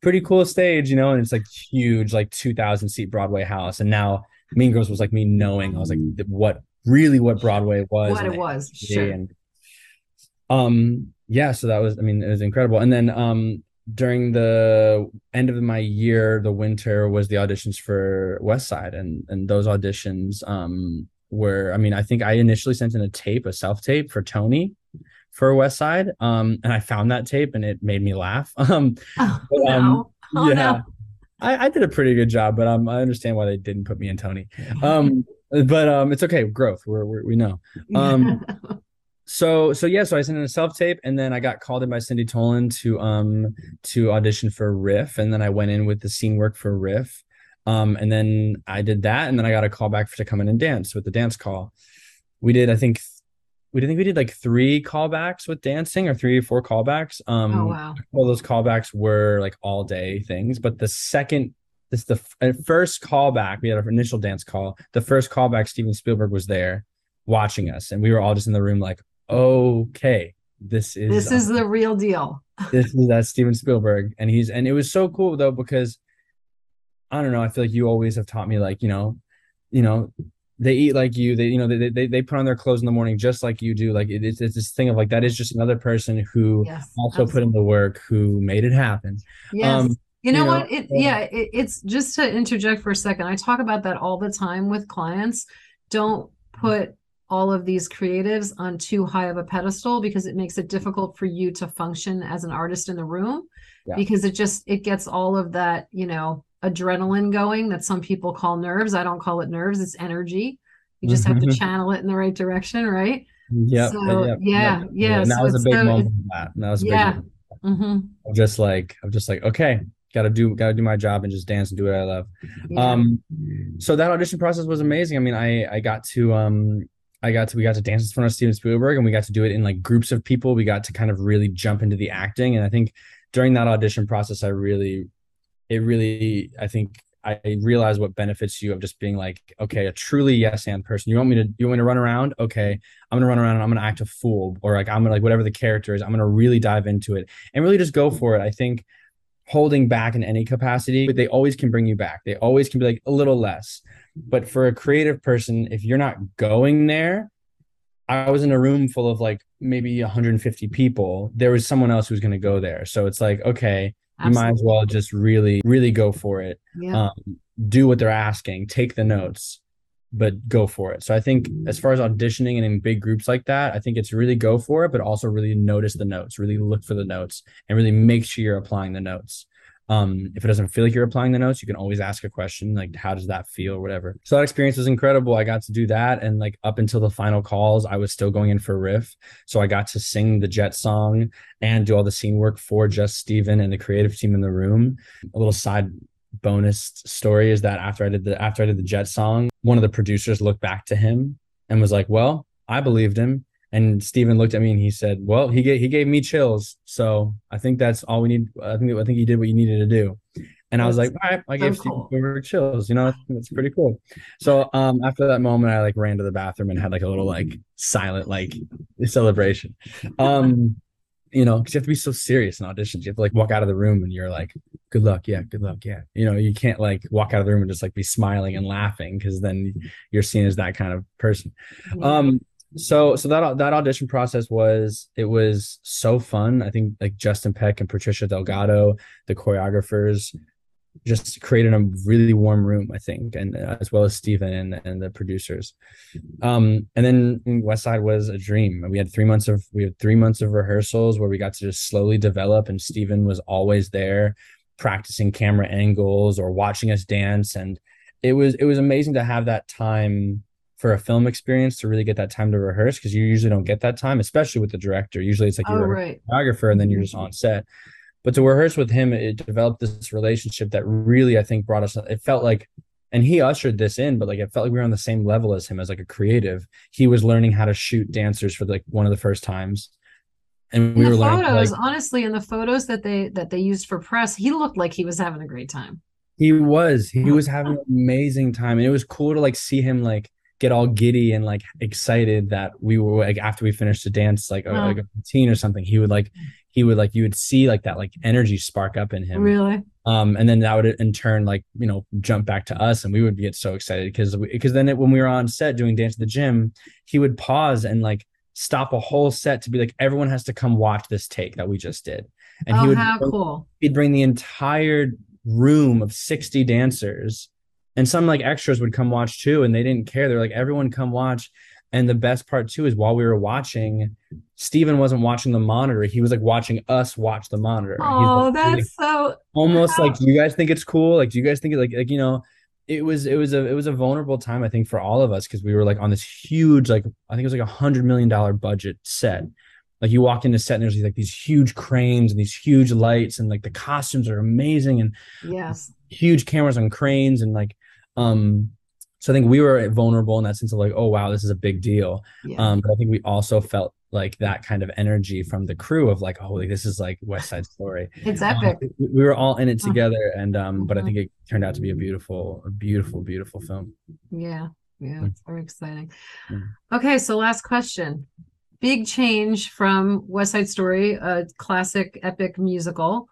pretty cool stage, you know, and it's like huge, like 2000 seat Broadway house. And now Mean Girls was like me knowing, I was like, what really what Broadway was. What it was. Sure. And, um, yeah, so that was, I mean, it was incredible. And then, um, during the end of my year, the winter was the auditions for West Side, and and those auditions um were, I mean, I think I initially sent in a tape, a self tape for Tony, for West Side. Um, and I found that tape and it made me laugh. Um, oh, but, um no. oh, yeah, no. I, I, did a pretty good job, but um, I understand why they didn't put me in Tony. Um, but um, it's okay. Growth. We're, we're we know. Um, so so yeah, so I sent in a self tape, and then I got called in by Cindy Tolan to um to audition for Riff, and then I went in with the scene work for Riff. Um, and then I did that, and then I got a call back for, to come in and dance with the dance call. We did, I think, we didn't think we did like three callbacks with dancing or three or four callbacks. Um, oh, wow. All those callbacks were like all day things, but the second, this the uh, first callback, we had our initial dance call. The first callback, Steven Spielberg was there watching us, and we were all just in the room like, okay, this is this is the real deal. this is that Steven Spielberg, and he's and it was so cool though because I don't know. I feel like you always have taught me like you know, you know, they eat like you they you know they, they they put on their clothes in the morning just like you do like it, it's, it's this thing of like that is just another person who yes, also absolutely. put in the work who made it happen. Yes. Um, you know, you know what? It, yeah. it, it's just to interject for a second i talk about that all the time with clients. Don't put all of these creatives on too high of a pedestal because it makes it difficult for you to function as an artist in the room yeah. because it just it gets all of that you know adrenaline going that some people call nerves. I don't call it nerves, it's energy. You just have to mm-hmm. channel it in the right direction, right? Yeah. So, yep, yeah, yep. yeah. And that was a big so, moment. That. that was a yeah. big mm-hmm. I'm just like, I'm just like, okay, gotta do gotta do my job and just dance and do what I love. Yeah. Um so that audition process was amazing. I mean, I I got to um I got to we got to dance in front of Steven Spielberg and we got to do it in like groups of people. We got to kind of really jump into the acting. And I think during that audition process, I really it really i think I realize what benefits you of just being like, okay, a truly yes and person. You want me to you want me to run around? Okay, I'm gonna run around and I'm gonna act a fool, or like I'm gonna like whatever the character is, I'm gonna really dive into it and really just go mm-hmm. for it. I think holding back in any capacity, but they always can bring you back. They always can be like a little less. But for a creative person, if you're not going there, I was in a room full of like maybe 150 people. There was someone else who's going to go there. So it's like, okay, Absolutely. you might as well just really, really go for it. Yeah. Um, do what they're asking, take the notes, but go for it. So I think as far as auditioning and in big groups like that, I think it's really go for it, but also really notice the notes, really look for the notes and really make sure you're applying the notes. Um, if it doesn't feel like you're applying the notes, you can always ask a question like, how does that feel or whatever. So that experience was incredible. I got to do that. And like up until the final calls, I was still going in for riff. So I got to sing the Jet song and do all the scene work for just Steven and the creative team in the room. A little side bonus story is that after I did the after I did the Jet song, one of the producers looked back to him and was like, Well, I believed him. And Steven looked at me and he said, "Well, he gave he gave me chills, so I think that's all we need. I think I think he did what you needed to do." And I was like, "All right, I gave so Steven cool. chills. You know, that's pretty cool." So um, after that moment, I like ran to the bathroom and had like a little like silent like celebration. Um, you know, because you have to be so serious in auditions. You have to like walk out of the room and you're like, "Good luck, yeah, good luck, yeah." You know, you can't like walk out of the room and just like be smiling and laughing because then you're seen as that kind of person. Um, so so that that audition process was it was so fun. I think like justin peck and patricia delgado the choreographers just created a really warm room i think and as well as Steven and, and the producers. Um and then west side was a dream. We had three months of we had three months of rehearsals where we got to just slowly develop and Steven was always there practicing camera angles or watching us dance. And it was it was amazing to have that time for a film experience to really get that time to rehearse because you usually don't get that time, especially with the director. Usually it's like oh, you're oh, right. a photographer and then you're mm-hmm. just on set. But to rehearse with him, it developed this relationship that really I think brought us. It felt like, and he ushered this in, but like it felt like we were on the same level as him as like a creative. He was learning how to shoot dancers for like one of the first times. And we in were the learning, photos, like, honestly, in the photos that they that they used for press, he looked like he was having a great time. He was. He oh, was having an amazing time. And it was cool to like see him like get all giddy and like excited that we were like after we finished the dance like, oh. like a routine or something he would like he would like you would see like that like energy spark up in him. Really? Um and then that would in turn like you know jump back to us and we would get so excited because because then it, when we were on set doing dance at the gym he would pause and like stop a whole set to be like everyone has to come watch this take that we just did. And oh, he would how cool. he'd bring the entire room of 60 dancers and some like extras would come watch too and they didn't care. They're like everyone come watch. And the best part too is while we were watching Steven wasn't watching the monitor. He was like watching us watch the monitor. Oh like, that's like, so almost like do you guys think it's cool? Like do you guys think it like like you know it was it was a it was a vulnerable time I think for all of us because we were like on this huge like I think it was like a hundred million dollar budget set. Like you walk into set and there's like these huge cranes and these huge lights and like the costumes are amazing and yes. huge cameras on cranes and like um, so I think we were vulnerable in that sense of like, oh wow, this is a big deal. Yeah. Um, but I think we also felt like that kind of energy from the crew of like, oh, like, this is like West Side Story. It's epic. Um, we were all in it together, and um, but I think it turned out to be a beautiful, a beautiful, beautiful film. Yeah, yeah, it's very exciting. Okay, so last question. Big change from West Side Story, a classic epic musical,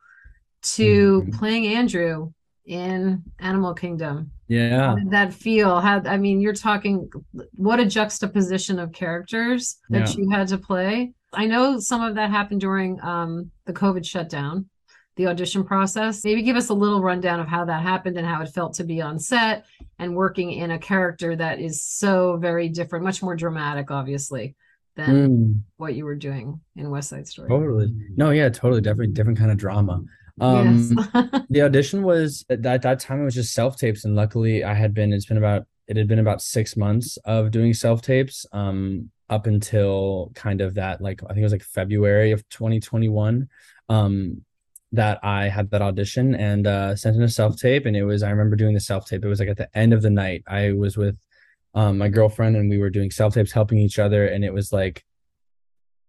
to mm-hmm. playing Andrew in Animal Kingdom. Yeah. How did that feel? How I mean, you're talking what a juxtaposition of characters that yeah. you had to play. I know some of that happened during um, the COVID shutdown, the audition process. Maybe give us a little rundown of how that happened and how it felt to be on set and working in a character that is so very different, much more dramatic, obviously, than mm. what you were doing in West Side Story. Totally. No, yeah, totally. Definitely different kind of drama. Um, yes. the audition was at that, that time it was just self tapes, and luckily I had been. It's been about it had been about six months of doing self tapes. Um, up until kind of that like I think it was like February of 2021. Um, that I had that audition and uh, sent in a self tape, and it was I remember doing the self tape. It was like at the end of the night. I was with um, my girlfriend, and we were doing self tapes, helping each other, and it was like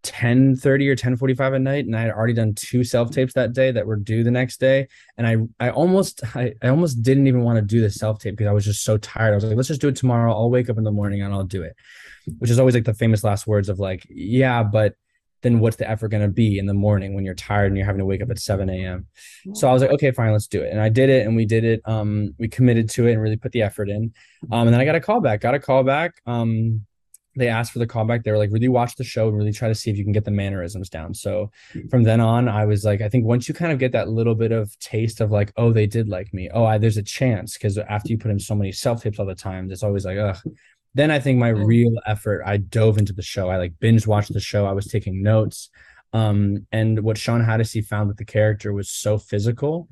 10 30 or 10 45 at night and i had already done two self tapes that day that were due the next day and i i almost i, I almost didn't even want to do the self tape because i was just so tired i was like let's just do it tomorrow i'll wake up in the morning and i'll do it which is always like the famous last words of like yeah but then what's the effort going to be in the morning when you're tired and you're having to wake up at 7 a.m. So I was like, okay, fine, let's do it. And I did it and we did it. Um, we committed to it and really put the effort in. Um, and then I got a call back, got a call back. Um, they asked for the callback. They were like, really watch the show and really try to see if you can get the mannerisms down. So from then on, I was like, I think once you kind of get that little bit of taste of like, oh, they did like me. Oh, I, there's a chance. Cause after you put in so many self tapes all the time, it's always like, ugh. Then I think my real effort, I dove into the show. I like binge watched the show. I was taking notes. Um, and what Shawn Hatosy found with the character was so physical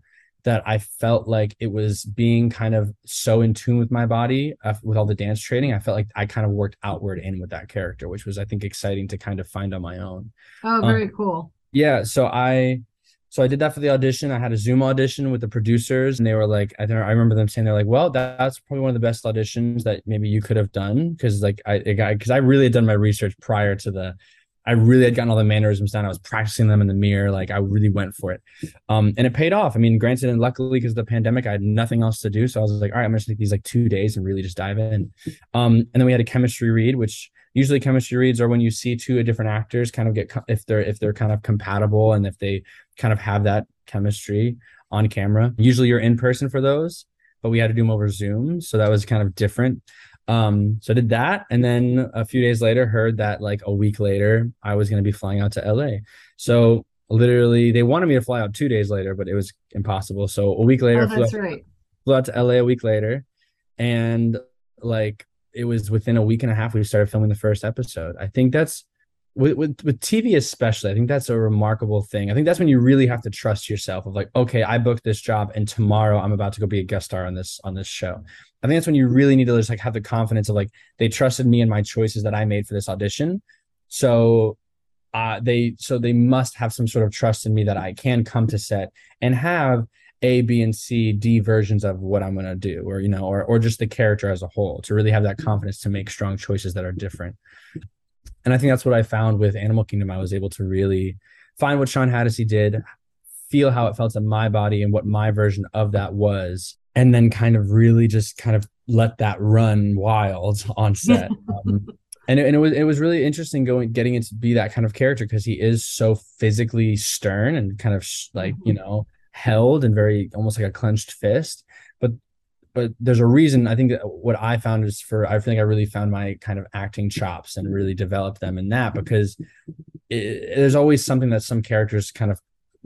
that I felt like it was being kind of so in tune with my body uh, with all the dance training. I felt like I kind of worked outward in with that character, which was I think exciting to kind of find on my own. Oh, very um, cool. Yeah, so I so I did that for the audition. I had a Zoom audition with the producers, and they were like, I, I remember them saying they're like, "Well, that's probably one of the best auditions that maybe you could have done," because like I because I really had done my research prior to the I really had gotten all the mannerisms down. I was practicing them in the mirror. Like I really went for it. Um, and it paid off. I mean, granted, and luckily because of the pandemic, I had nothing else to do. So I was like, all right, I'm gonna take these like two days and really just dive in. Um, and then we had a chemistry read, which usually chemistry reads are when you see two different actors kind of get if they're if they're kind of compatible and if they kind of have that chemistry on camera. Usually you're in person for those, but we had to do them over Zoom. So that was kind of different. Um, so I did that, and then a few days later, heard that like a week later, I was going to be flying out to LA. So literally, they wanted me to fly out two days later, but it was impossible. So a week later, oh, that's flew, right. flew out to LA a week later, and like it was within a week and a half we started filming the first episode. I think that's with, with with TV especially. I think that's a remarkable thing. I think that's when you really have to trust yourself. Of like, okay, I booked this job, and tomorrow I'm about to go be a guest star on this on this show. I think that's when you really need to just like have the confidence of like they trusted me and my choices that I made for this audition. So uh they so they must have some sort of trust in me that I can come to set and have a, B, and C, D versions of what I'm gonna do, or you know, or or just the character as a whole, to really have that confidence to make strong choices that are different. And I think that's what I found with Animal Kingdom. I was able to really find what Shawn Hatosy did, feel how it felt in my body and what my version of that was, and then kind of really just kind of let that run wild on set. um, and it, and it was it was really interesting going getting into be that kind of character because he is so physically stern and kind of sh- like you mm-hmm. know held and very almost like a clenched fist. But but there's a reason. I think what I found is for I think I really found my kind of acting chops and really developed them in that because it, there's always something that some characters kind of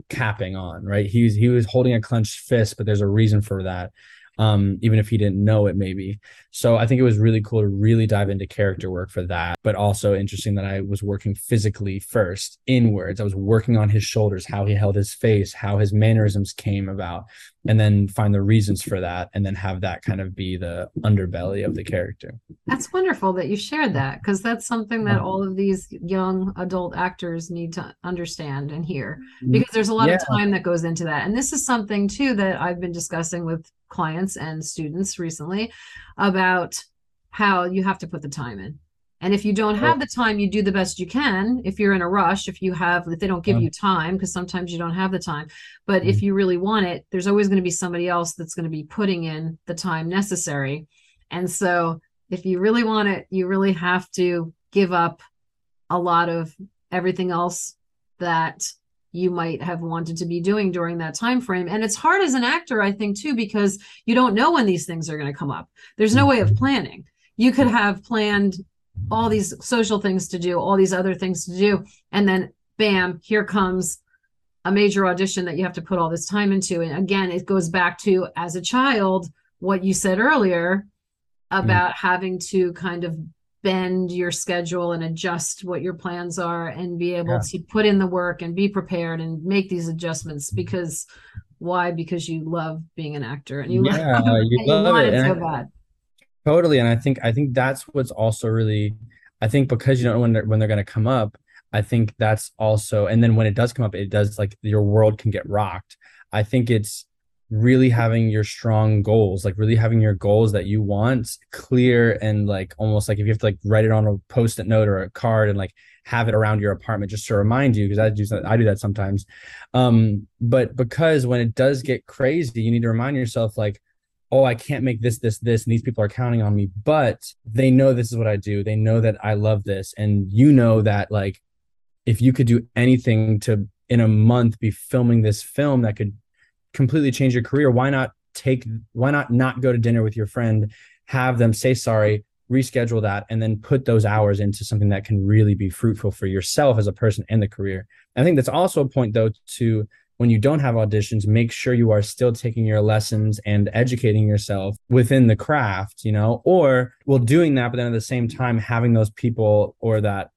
capping on, right? He was he was holding a clenched fist, but there's a reason for that. Um, even if he didn't know it, maybe. So I think it was really cool to really dive into character work for that, but also interesting that I was working physically first, inwards. I was working on his shoulders, how he held his face, how his mannerisms came about, and then find the reasons for that, and then have that kind of be the underbelly of the character. That's wonderful that you shared that because that's something that all of these young adult actors need to understand and hear mm, because there's a lot yeah. of time that goes into that. And this is something too that I've been discussing with clients and students recently about how you have to put the time in. And if you don't have the time, you do the best you can. If you're in a rush, if you have, if they don't give you time, because sometimes you don't have the time. But mm-hmm. if you really want it, there's always going to be somebody else that's going to be putting in the time necessary. And so if you really want it, you really have to give up a lot of everything else that you might have wanted to be doing during that time frame and it's hard as an actor i think too because you don't know when these things are going to come up there's no way of mm-hmm. planning you could have planned all these social things to do all these other things to do and then bam here comes a major audition that you have to put all this time into and again it goes back to as a child what you said earlier Mm-hmm. about mm. having to kind of bend your schedule and adjust what your plans are and be able yeah. to put in the work and be prepared and make these adjustments mm-hmm. because why because you love being an actor and you yeah, love, you, you love it, it so bad totally and i think i think that's what's also really i think because you don't know when they're when they're going to come up i think that's also and then when it does come up it does like your world can get rocked i think it's really having your strong goals, like really having your goals that you want clear and like almost like if you have to like write it on a post-it note or a card and like have it around your apartment just to remind you because I do I do that sometimes. Um, but because when it does get crazy, you need to remind yourself like, oh, I can't make this, this, this, and these people are counting on me, but they know this is what I do. They know that I love this. And you know that like if you could do anything to in a month be filming this film that could completely change your career, why not take why not not go to dinner with your friend, have them say sorry, reschedule that and then put those hours into something that can really be fruitful for yourself as a person and the career. I think that's also a point though to when you don't have auditions, make sure you are still taking your lessons and educating yourself within the craft, you know, or well, doing that, but then at the same time, having those people or that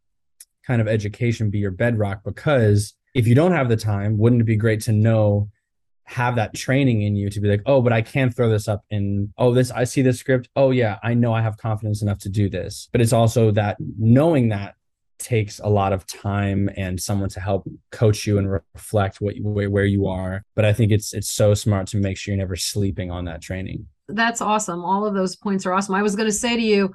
kind of education be your bedrock. Because if you don't have the time, wouldn't it be great to know have that training in you to be like, oh, but I can throw this up in, oh, this, I see this script. Oh, yeah, I know I have confidence enough to do this. But it's also that knowing that takes a lot of time and someone to help coach you and reflect what where, where you are. But I think it's it's so smart to make sure you're never sleeping on that training. That's awesome. All of those points are awesome. I was going to say to you,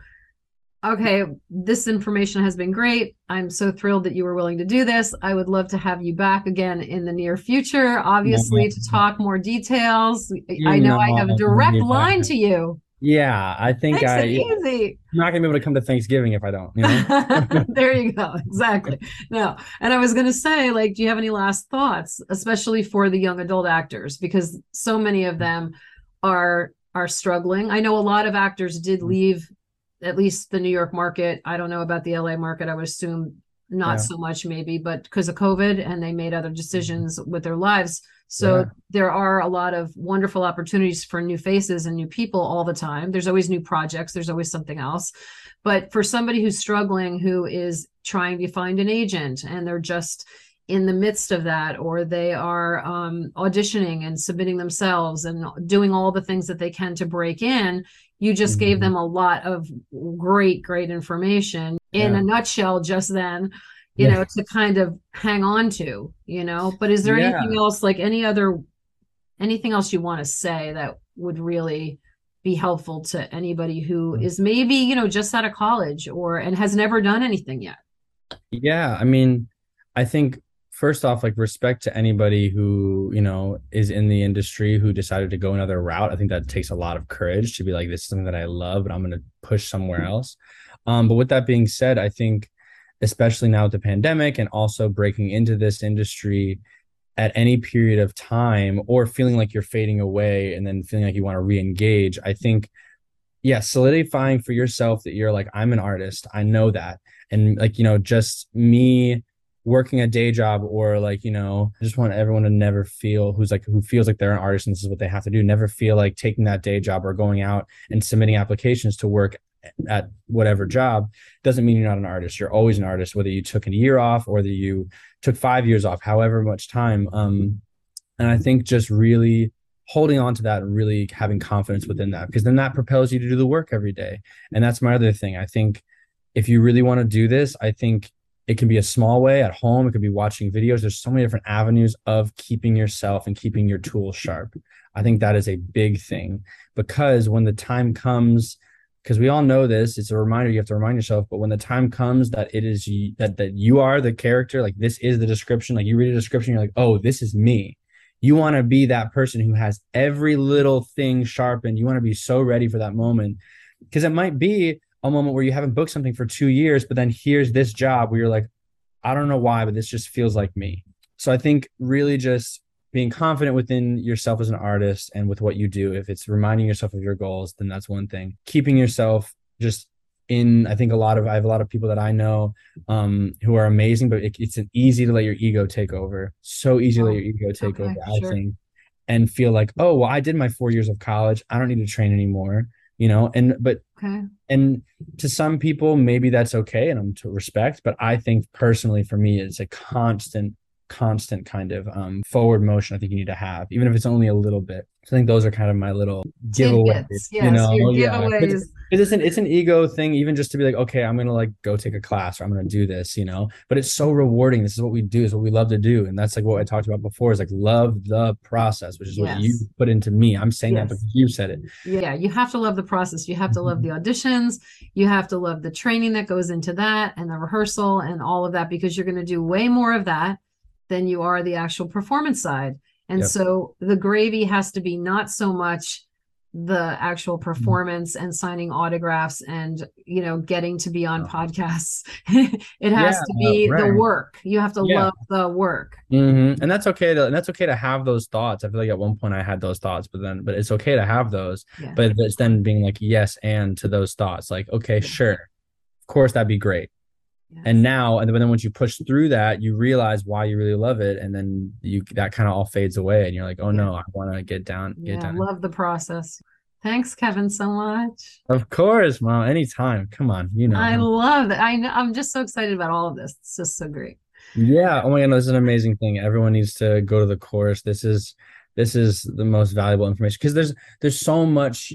okay, this information has been great. I'm so thrilled that you were willing to do this. I would love to have you back again in the near future, obviously, to talk more details. You I know, know I have a direct line to you. Yeah, I think Makes I easy. I'm not gonna be able to come to Thanksgiving if I don't. You know? there you go. Exactly. No, and I was gonna say, like, do you have any last thoughts, especially for the young adult actors, because so many of them are are struggling. I know a lot of actors did mm. leave at least the New York market. I don't know about the LA market. I would assume not yeah. so much, maybe, but because of COVID and they made other decisions with their lives. So yeah. there are a lot of wonderful opportunities for new faces and new people all the time. There's always new projects, there's always something else. But for somebody who's struggling, who is trying to find an agent and they're just in the midst of that, or they are um, auditioning and submitting themselves and doing all the things that they can to break in, you just mm-hmm. gave them a lot of great great information in yeah. a nutshell just then you yeah. know to kind of hang on to you know but is there yeah. anything else like any other anything else you want to say that would really be helpful to anybody who mm. is maybe you know just out of college or and has never done anything yet yeah i mean i think first off like respect to anybody who you know is in the industry who decided to go another route. I think that takes a lot of courage to be like this is something that i love but i'm going to push somewhere else. Um, but with that being said i think especially now with the pandemic and also breaking into this industry at any period of time or feeling like you're fading away and then feeling like you want to re-engage i think yeah solidifying for yourself that you're like i'm an artist. I know that. And like you know just me working a day job or like you know i just want everyone to never feel who's like who feels like they're an artist and this is what they have to do. Never feel like taking that day job or going out and submitting applications to work at whatever job doesn't mean you're not an artist. You're always an artist whether you took a year off or whether you took five years off however much time. Um and i think just really holding on to that and really having confidence within that because then that propels you to do the work every day. And that's my other thing. I think if you really want to do this i think it can be a small way at home. It could be watching videos. There's so many different avenues of keeping yourself and keeping your tools sharp. I think that is a big thing because when the time comes, because we all know this, it's a reminder you have to remind yourself. But when the time comes that it is that that you are the character, like this is the description. Like you read a description, you're like, oh, this is me. You want to be that person who has every little thing sharpened. You want to be so ready for that moment because it might be a moment where you haven't booked something for two years, but then here's this job where you're like, I don't know why, but this just feels like me. So I think really just being confident within yourself as an artist and with what you do. If it's reminding yourself of your goals, then that's one thing. Keeping yourself just in, I think a lot of I have a lot of people that I know um, who are amazing, but it, it's an easy to let your ego take over. So easy to let your ego take okay, over. Sure. I think, and feel like, oh well, I did my four years of college. I don't need to train anymore you know and but okay. and to some people maybe that's okay and i'm to respect but i think personally for me it's a constant constant kind of um, forward motion. I think you need to have, even if it's only a little bit. So I think those are kind of my little giveaways. Yes, you know, yeah, giveaways. It's an it's an ego thing, even just to be like, okay, I'm gonna like go take a class or I'm gonna do this, you know. But it's so rewarding. This is what we do. Is what we love to do, and that's like what I talked about before. Is like love the process, which is yes. what you put into me. I'm saying yes. that because you said it. Yeah, you have to love the process. You have to love the auditions. You have to love the training that goes into that and the rehearsal and all of that because you're gonna do way more of that than you are the actual performance side. And yep. so the gravy has to be not so much the actual mm-hmm. performance and signing autographs and you know getting to be on podcasts it has yeah, to be right. the work you have to yeah. love the work mm-hmm. and that's okay to and that's okay to have those thoughts i feel like at one point i had those thoughts but then but it's okay to have those yeah. but it's then being like yes and to those thoughts like okay sure of course that'd be great and now, and then once you push through that, you realize why you really love it, and then you that kind of all fades away, and you're like, oh no, I want to get down, get yeah, down. Love the process. Thanks, Kevin, so much. Of course, mom. Anytime. Come on, you know. I love it. I know. I'm just so excited about all of this. It's just so great. Yeah. Oh my god, this is an amazing thing. Everyone needs to go to the course. This is this is the most valuable information because there's there's so much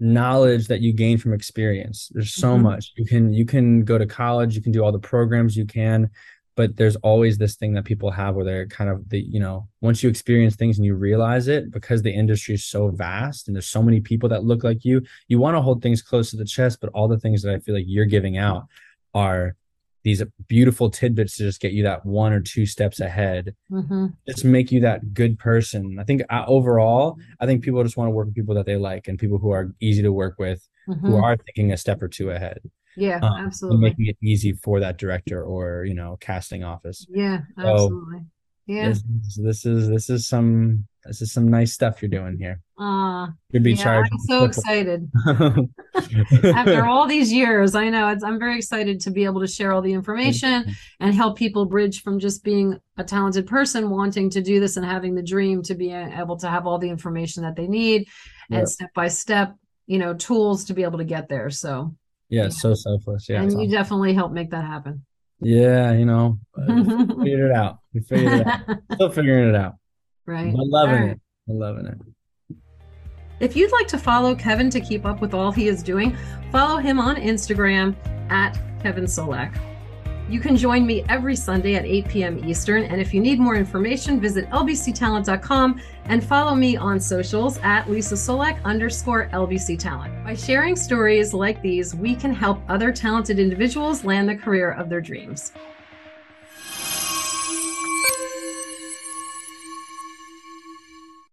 knowledge that you gain from experience there's so mm-hmm. much you can you can go to college you can do all the programs you can but there's always this thing that people have where they're kind of the you know once you experience things and you realize it because the industry is so vast and there's so many people that look like you you want to hold things close to the chest but all the things that i feel like you're giving out are these beautiful tidbits to just get you that one or two steps ahead. Mm-hmm. just make you that good person. I think uh, overall i think people just want to work with people that they like and people who are easy to work with mm-hmm. who are thinking a step or two ahead yeah um, absolutely. making it easy for that director or you know casting office. Yeah absolutely. So yeah this, this is this is some this is some nice stuff you're doing here. Uh, You'd be yeah, charged. I'm so excited. After all these years, I know it's, I'm very excited to be able to share all the information and help people bridge from just being a talented person wanting to do this and having the dream to be able to have all the information that they need and yep. step by step, you know, tools to be able to get there. So, yeah, yeah. so selfless. Yeah. And you awesome. definitely help make that happen. Yeah, you know, figured it out. We figured it out. Still figuring it out. Right. I'm loving right. it. I'm loving it. If you'd like to follow Kevin to keep up with all he is doing, follow him on Instagram at Kevin Csolak. You can join me every Sunday at 8 p.m. Eastern. And if you need more information, visit lbctalent.com and follow me on socials at Leesa Csolak underscore LBC Talent. By sharing stories like these, we can help other talented individuals land the career of their dreams.